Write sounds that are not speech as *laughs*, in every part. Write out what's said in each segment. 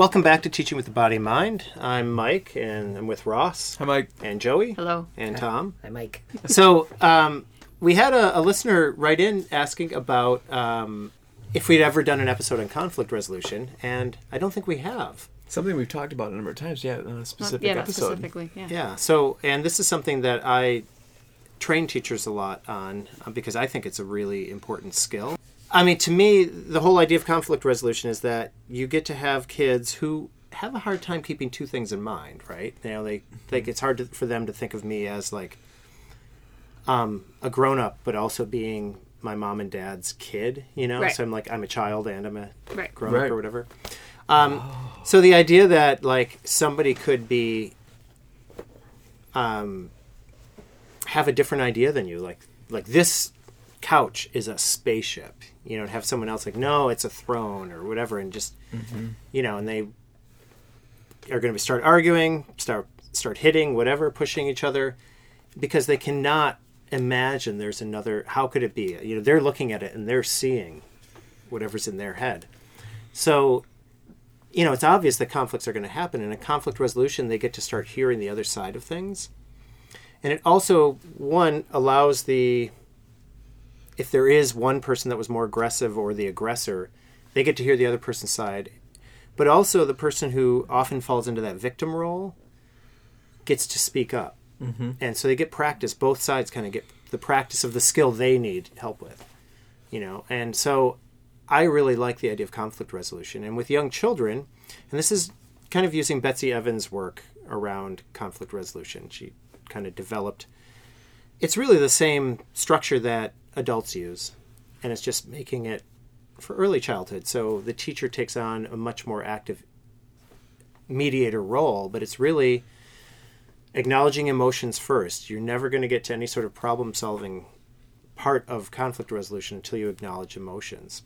Welcome back to Teaching with the Body in Mind. I'm Mike, and I'm with Ross Hi, Mike. and Joey Hello. and Tom. Hi, Mike. *laughs* So um, we had a, a listener write in asking about um, if we'd ever done an episode on conflict resolution, and I don't think we have. Something we've talked about a number of times. Yeah, on a Not, specific yeah, not episode. specifically. Yeah. Yeah. So, and this is something that I train teachers a lot on uh, because I think it's a really important skill. I mean, to me, the whole idea of conflict resolution is that you get to have kids who have a hard time keeping two things in mind, right? You know, they think it's hard to, for them to think of me as like um, a grown up, but also being my mom and dad's kid. You know, Right. so I'm like I'm a child and I'm a Right. grown up Right. or whatever. Um, So the idea that like somebody could be um, have a different idea than you, like like this couch is a spaceship, you know, and have someone else like no, it's a throne or whatever, and just mm-hmm. you know, and they are going to start arguing, start start hitting, whatever, pushing each other, because they cannot imagine there's another. How could it be? You know, they're looking at it and they're seeing whatever's in their head. So, you know, it's obvious that conflicts are going to happen. In a conflict resolution, they get to start hearing the other side of things, and it also one allows the if there is one person that was more aggressive or the aggressor, they get to hear the other person's side. But also, the person who often falls into that victim role gets to speak up. Mm-hmm. And so they get practice. Both sides kind of get the practice of the skill they need help with. You know, and so I really like the idea of conflict resolution. And with young children, and this is kind of using Betsy Evans' work around conflict resolution. She kind of developed it's really the same structure that adults use, and it's just making it for early childhood. So the teacher takes on a much more active mediator role, but it's really acknowledging emotions first. You're never going to get to any sort of problem solving part of conflict resolution until you acknowledge emotions.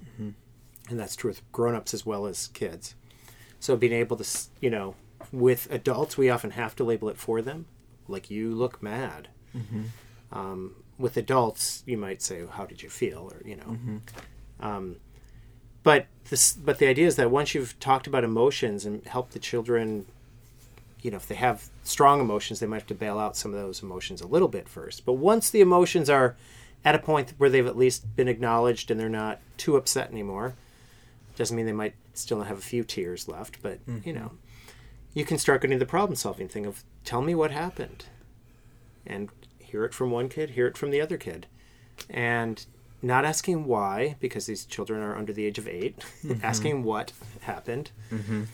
And that's true with grown ups as well as kids. So being able to, you know, with adults, we often have to label it for them. Like, you look mad. Um, with adults, you might say, "How did you feel?" or you know. Um, but this, but the idea is that once you've talked about emotions and helped the children, you know, if they have strong emotions, they might have to bail out some of those emotions a little bit first. But once the emotions are at a point where they've at least been acknowledged and they're not too upset anymore, doesn't mean they might still have a few tears left, but you know, you can start getting the problem solving thing of tell me what happened and hear it from one kid, hear it from the other kid. And not asking why, because these children are under the age of 8 *laughs* mm-hmm. asking what happened, mm-hmm.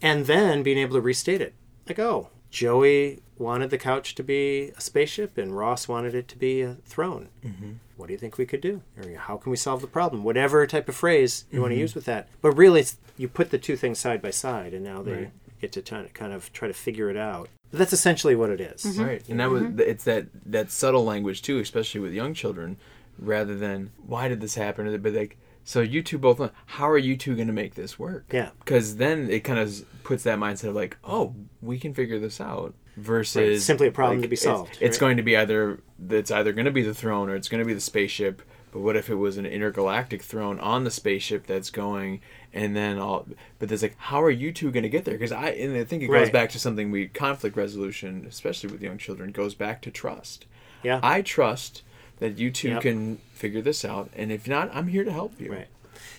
and then being able to restate it. Like, oh, Joey wanted the couch to be a spaceship, and Ross wanted it to be a throne. Mm-hmm. What do you think we could do? Or how can we solve the problem? Whatever type of phrase you want to use with that. But really, it's, you put the two things side by side, and now they Right. get to kind of try to figure it out. But that's essentially what it is. Mm-hmm. Right, and that was mm-hmm. it's that that subtle language too, especially with young children, rather than why did this happen, or but like so you two both how are you two going to make this work? Yeah. because then it kind of puts that mindset of like, oh, we can figure this out. Versus Right, simply a problem like, to be solved, It's, right? going to be either it's either going to be the throne or it's going to be the spaceship. But what if it was an intergalactic throne on the spaceship that's going, and then all? But there's like, how are you two going to get there? Because I and I think it goes Right. back to something we conflict resolution, especially with young children, goes back to trust. Yeah. I trust that you two Yep. can figure this out, and if not, I'm here to help you. Right.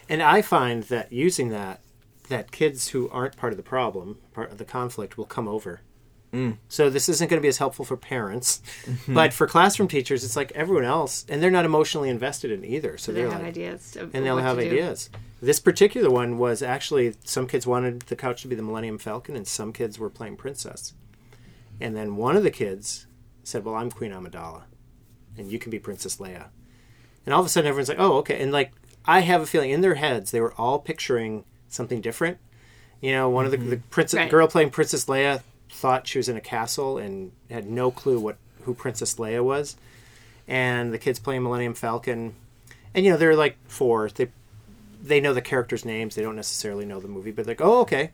And I find that using that, that kids who aren't part of the problem, part of the conflict, will come over. Mm. So this isn't going to be as helpful for parents, Mm-hmm. but for classroom teachers, it's like everyone else, and they're not emotionally invested in either. So So they they're have like, ideas. And they'll have ideas. do. This particular one was actually some kids wanted the couch to be the Millennium Falcon, and some kids were playing princess. And then one of the kids said, "Well, I'm Queen Amidala, and you can be Princess Leia." And all of a sudden, everyone's like, "Oh, okay." And like, I have a feeling in their heads they were all picturing something different. You know, one of the, mm-hmm. the princess Right. girl playing Princess Leia thought she was in a castle and had no clue what who Princess Leia was, and the kids playing Millennium Falcon, and you know they're like four. They they know the characters' names. They don't necessarily know the movie, but they're like, "Oh, okay,"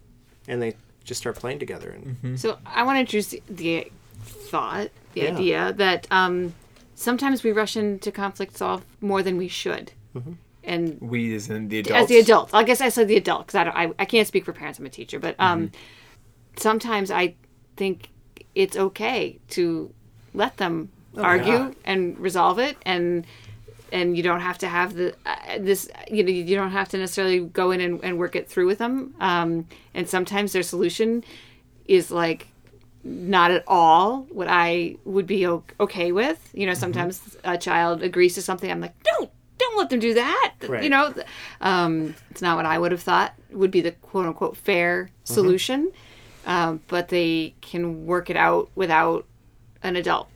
and they just start playing together. And So I want to introduce the thought, the Yeah. idea that um, sometimes we rush into conflict solve more than we should. Mm-hmm. and We as in the adults. as the adult. I guess I said the adult because I don't. I, I can't speak for parents. I'm a teacher, but um, sometimes I think it's okay to let them argue yeah. and resolve it, and and you don't have to have the uh, this. You know, you don't have to necessarily go in and, and work it through with them. Um, and sometimes their solution is like not at all what I would be okay with. You know, sometimes a child agrees to something. I'm like, don't, don't let them do that. Right. You know, um, it's not what I would have thought would be the quote unquote fair Mm-hmm. solution. Um, but they can work it out without an adult.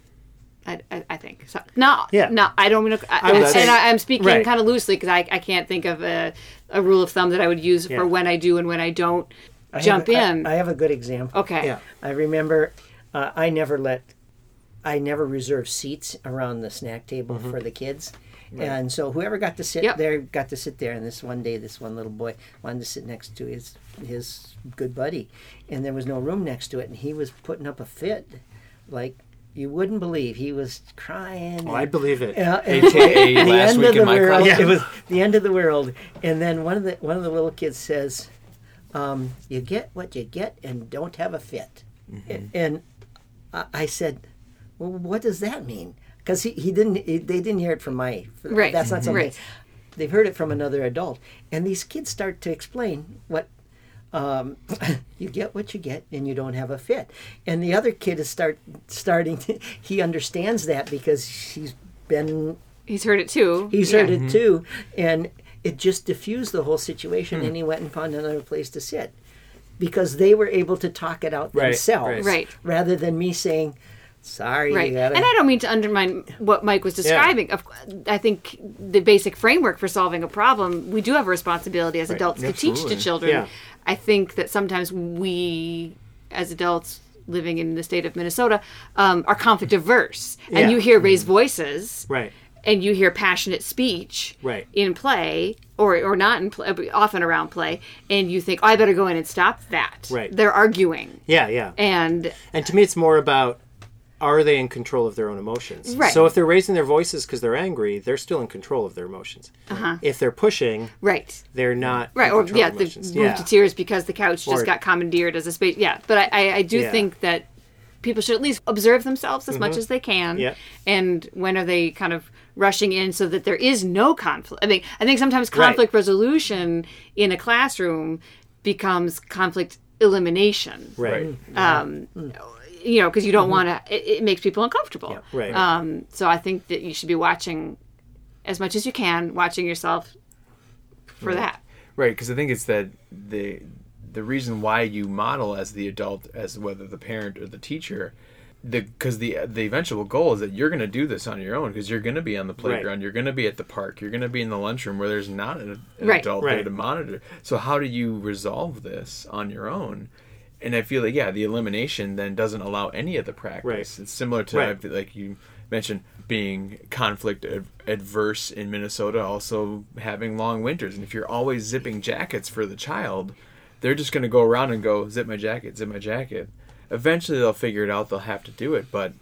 I, I, I think so. No, Yeah. no, I don't mean. to- I, would and say- I, I'm speaking Right. kind of loosely because I, I can't think of a, a rule of thumb that I would use Yeah. for when I do and when I don't I jump a- I- in. I, have a good example. okay. Yeah. I remember uh, I never let, I never reserved seats around the snack table for the kids. And so whoever got to sit Yep. there got to sit there. And this one day, this one little boy wanted to sit next to his his good buddy, and there was no room next to it, and he was putting up a fit, like you wouldn't believe. He was crying. Oh, I believe it. Yeah, and- AKA *laughs* the last end week of the in my world. class. *laughs* It was the end of the world, and then one of the one of the little kids says, um, "You get what you get, and don't have a fit." Mm-hmm. And I, I said, "Well, what does that mean?" Because he, he didn't he, they didn't hear it from my Right. That's not something Right. they've heard it from another adult, and these kids start to explain what. Um, *laughs* you get what you get, and you don't have a fit. And the other kid is start starting. To, *laughs* he understands that because he's been He's heard it too. He's Yeah. heard it too, and it just diffused the whole situation. And he went and found another place to sit because they were able to talk it out Right, themselves, right. rather than me saying, "Sorry, Right. you gotta." And I don't mean to undermine what Mike was describing. Of I think the basic framework for solving a problem, we do have a responsibility as adults to teach to children. Yeah. I think that sometimes we, as adults living in the state of Minnesota, um, are conflict averse, Yeah. and you hear raised voices, Right. and you hear passionate speech Right. in play or or not in play, often around play, and you think, oh, I better go in and stop that. Right. They're arguing, Yeah, yeah. and And to me, it's more about are they in control of their own emotions? Right. So if they're raising their voices because they're angry, they're still in control of their emotions. Uh-huh. If they're pushing, right. they're not. Right, or yeah, of the emotions. moved to tears because the couch just Or- got commandeered as a space. Yeah, but I, I, I do Yeah. think that people should at least observe themselves as much as they can. Mm-hmm. Yeah. And when are they kind of rushing in so that there is no conflict? I think I think sometimes Right. conflict resolution in a classroom becomes conflict elimination. Right. Um, you know, because you don't want to. It, it makes people uncomfortable. Mm-hmm. Right. Um, so I think that you should be watching as much as you can, watching yourself for that. Right, because I think it's that the the reason why you model as the adult, as whether the parent or the teacher, the because the uh, the eventual goal is that you're going to do this on your own because you're going to be on the playground, you're going to be at the park, you're going to be in the lunchroom where there's not an, an Right. adult there to monitor. So how do you resolve this on your own? And I feel like yeah, the elimination then doesn't allow any of the practice. Right. It's similar to Right. Like you mentioned being conflict ad- adverse in Minnesota, also having long winters. And if you're always zipping jackets for the child, they're just going to go around and go zip my jacket, zip my jacket. Eventually, they'll figure it out. They'll have to do it, but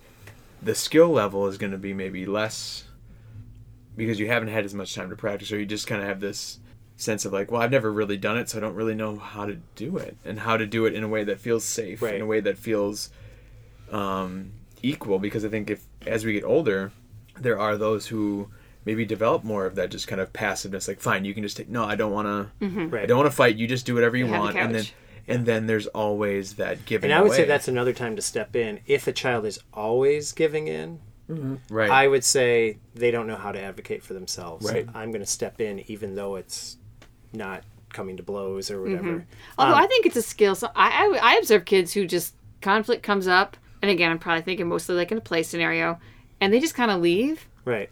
the skill level is going to be maybe less because you haven't had as much time to practice, or you just kind of have this sense of like, well, I've never really done it, so I don't really know how to do it and how to do it in a way that feels safe, Right. in a way that feels um, equal. Because I think if as we get older, there are those who maybe develop more of that just kind of passiveness, like, fine, you can just take. No, I don't want to. I Right. don't want to fight. You just do whatever you You want, and then couch. And then there's always that giving. And I would say that's another time to step in. If a child is always giving in, right. I would say they don't know how to advocate for themselves. Right. I'm going to step in even though it's not coming to blows or whatever. Although Um, I think it's a skill. So I, I I observe kids who just conflict comes up, and again, I'm probably thinking mostly like in a play scenario, and they just kind of leave. Right.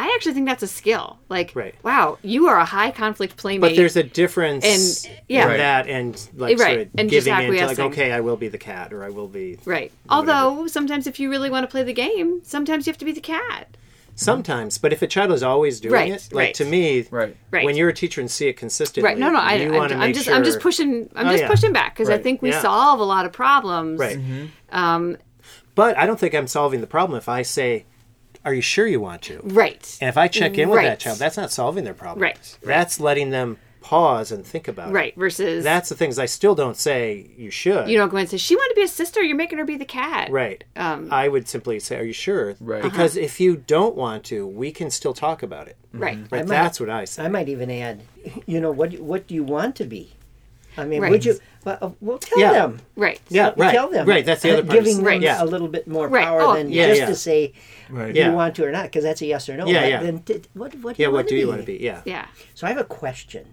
I actually think that's a skill. Like, Right. wow, you are a high conflict playmate. But there's a difference And- yeah. in Right. that and like Right. sort of And giving in to like, okay, I will be the cat or I will be. right. Although sometimes if you really want to play the game, sometimes you have to be the cat. Sometimes, but if a child is always doing Right, it, like right. to me, right. Right. when you're a teacher and see it consistently, Right. No, no. I, you I, want to I'm make just sure. I'm just pushing I'm Oh, just yeah. pushing back because I think we Yeah. solve a lot of problems. Right. Um, But I don't think I'm solving the problem if I say, are you sure you want to? Right. And if I check in with that child, that's not solving their problem. Right. That's letting them pause and think about Right. it. Right. Versus That's the things I still don't say you should. you don't go and say she wanted to be a sister. You're making her be the cat. Right. Um, I would simply say, "Are you sure?" Right. Because if you don't want to, we can still talk about it. Right. Right. Might- That's what I say. I might even add, you know, what what do you want to be? I mean, Right. would you? Well, uh, well tell Yeah. them. Right. yeah. Right. Tell them. Right. That's the other part. Giving them Right. Yeah. a little bit more Right. power Oh, than yeah, just yeah. to say Right. Yeah. you want to or not, because that's a yes or no. Yeah, yeah. Then t- what what do yeah. you What want do to you be? want to be? Yeah. Yeah. So I have a question,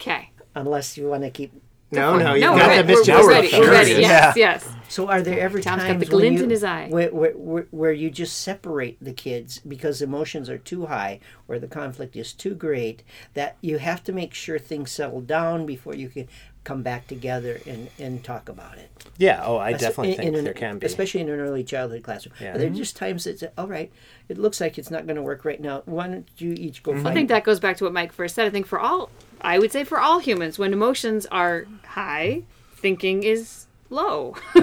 Okay. unless you want to keep. No, no. You No, got we're, that ready. Miss we're, we're ready. We're ready. Yes. Yeah. Yes. So are there ever Tom's got times the glint you, in his eye. Where, where, where, where you just separate the kids because emotions are too high or the conflict is too great that you have to make sure things settle down before you can come back together and, and talk about it. Yeah. Oh, I definitely in- think in an- there can be. especially in an early childhood classroom. Yeah. Are there mm-hmm. just times that all right, it looks like it's not going to work right now. Why don't you each go mm-hmm. I find think that goes back to what Mike first said. I think for all, I would say for all humans, when emotions are high, thinking is low. *laughs*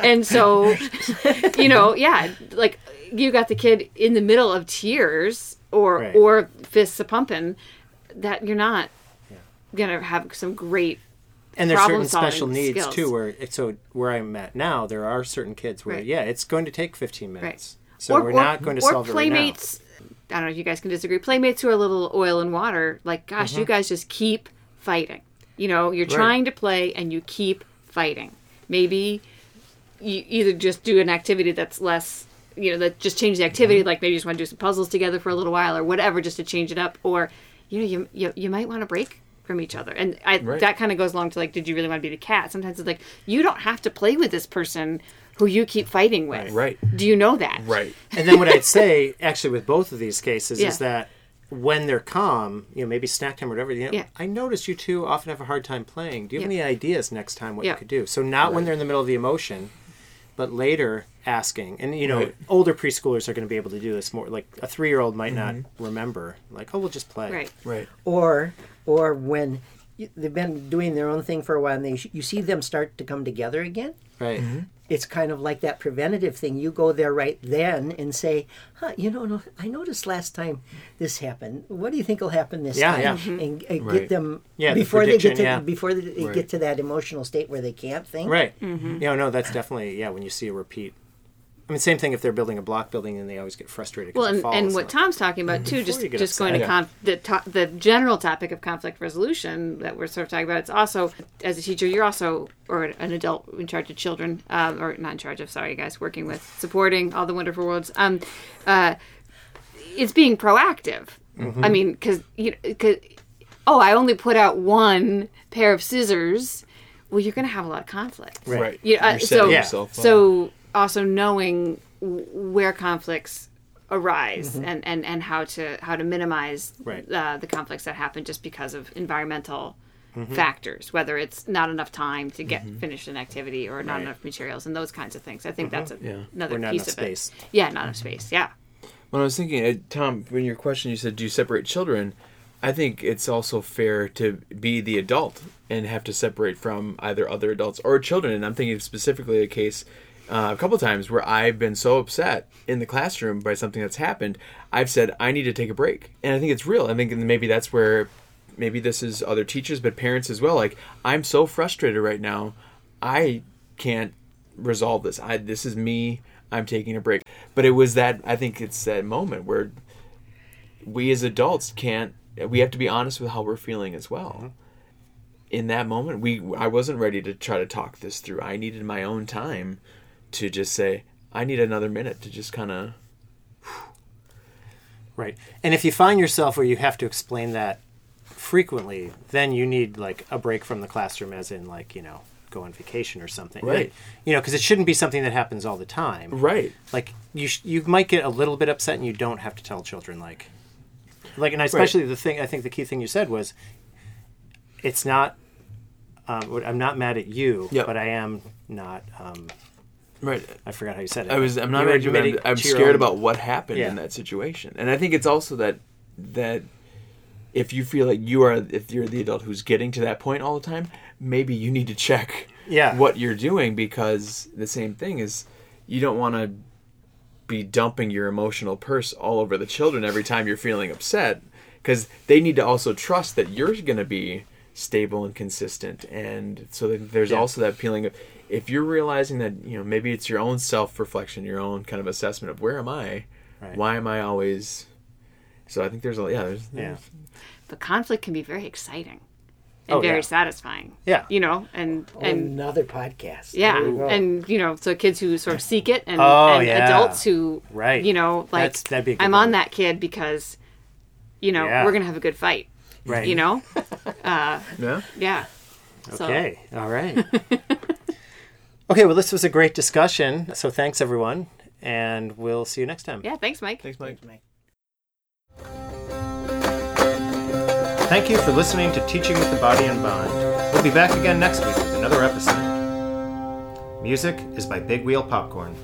and so, you know, yeah, like you got the kid in the middle of tears or Right. or fists a pumping, that you're not gonna have some great and there's certain special needs skills. too. Where so where I'm at now, there are certain kids where Right. yeah, it's going to take 15 Right. minutes. So we're not going to or solve it right now. playmates. I don't know if you guys can disagree. Playmates who are a little oil and water, like, gosh, Mm-hmm. you guys just keep fighting. You know, you're trying to play and you keep fighting. Maybe you either just do an activity that's less, you know, that just change the Mm-hmm. activity. Like maybe you just want to do some puzzles together for a little while or whatever, just to change it up. Or, you know, you you, you might want to break from each other. And I, Right. that kind of goes along to like, did you really want to be the cat? Sometimes it's like you don't have to play with this person who you keep fighting with. Right. Do you know that? Right. *laughs* And then what I'd say, actually, with both of these cases, Yeah. is that when they're calm, you know, maybe snack time or whatever, you know, Yeah. I notice you two often have a hard time playing. Do you have Yeah. any ideas next time what Yeah. you could do? So not when they're in the middle of the emotion, but later asking. And you know, Right. older preschoolers are going to be able to do this more. Like a three-year-old might not mm-hmm. remember. Like, oh, we'll just play. Right. Right. or or when you- they've been doing their own thing for a while and they you see them start to come together again Right. it's kind of like that preventative thing you go there right then and say huh you know no, i noticed last time this happened what do you think will happen this Yeah, time yeah. Mm-hmm. and, and Right. get them Yeah, the before they get to yeah. before they they Right. get to that emotional state where they can't think Right. Mm-hmm. Yeah, no, that's definitely yeah. When you see a repeat, I mean, same thing if they're building a block building and they always get frustrated. Well, it and, falls, and what Tom's talking about too, just you get just going upset. to conf- the to- the general topic of conflict resolution that we're sort of talking about. It's also as a teacher, you're also or an adult in charge of children, um, or not in charge of. Sorry, guys, working with supporting all the wonderful worlds. Um, uh, it's being proactive. Mm-hmm. I mean, because you because oh, I only put out one pair of scissors. Well, you're going to have a lot of conflict. Right. Right. Yeah, uh, You're so setting Yeah. up. so also knowing where conflicts arise Mm-hmm. and, and, and how to how to minimize Right. uh, the conflicts that happen just because of environmental Mm-hmm. factors, whether it's not enough time to get finished an activity or not Right. enough materials and those kinds of things. I think that's a, Yeah. another piece of space. it. Yeah, not enough space. Yeah. When I was thinking, uh, Tom, when your question you said, "Do you separate children?" I think it's also fair to be the adult and have to separate from either other adults or children. And I'm thinking specifically a case uh, a couple times where I've been so upset in the classroom by something that's happened. I've said I need to take a break, and I think it's real. I think maybe that's where maybe this is other teachers, but parents as well. Like I'm so frustrated right now, I can't resolve this. I this is me. I'm taking a break. But it was that I think it's that moment where we as adults can't we have to be honest with how we're feeling as well. In that moment, we I wasn't ready to try to talk this through. I needed my own time to just say I need another minute to just kind of Right. And if you find yourself where you have to explain that frequently, then you need like a break from the classroom, as in like you know go on vacation or something. Right. You know, because it shouldn't be something that happens all the time. right. Like you, sh- you might get a little bit upset, and you don't have to tell children like, like, and especially the thing. I think the key thing you said was, it's not. Um, what- I'm not mad at you, Yep. but I am not. Um, Right. I forgot how you said it. I was. I'm not ready. I'm, I'm scared own- about what happened Yeah. in that situation, and I think it's also that that if you feel like you are, if you're the adult who's getting to that point all the time, maybe you need to check Yeah. what you're doing because the same thing is you don't want to be dumping your emotional purse all over the children every time you're feeling upset because they need to also trust that you're going to be stable and consistent and so there's Yeah. also that feeling of if you're realizing that you know maybe it's your own self-reflection your own kind of assessment of where am i Right. why am i always so i think there's a yeah there's, Yeah. there's But conflict can be very exciting and Oh, very yeah. satisfying. Yeah. You know, and oh, and Another podcast. yeah, you and you know, so kids who sort of seek it, and, Oh, and yeah. adults who, Right. You know, like That's- that'd be I'm one. on that kid because, you know, Yeah. we're gonna have a good fight. Right. You know, *laughs* uh, yeah yeah. So- Okay. All right. *laughs* okay. Well, this was a great discussion. So thanks, everyone. And we'll see you next time. yeah. Thanks, Mike. thanks mike Thanks, Mike. Thank you for listening to Teaching with the Body in Mind. We'll be back again next week with another episode. Music is by Big Wheel Popcorn.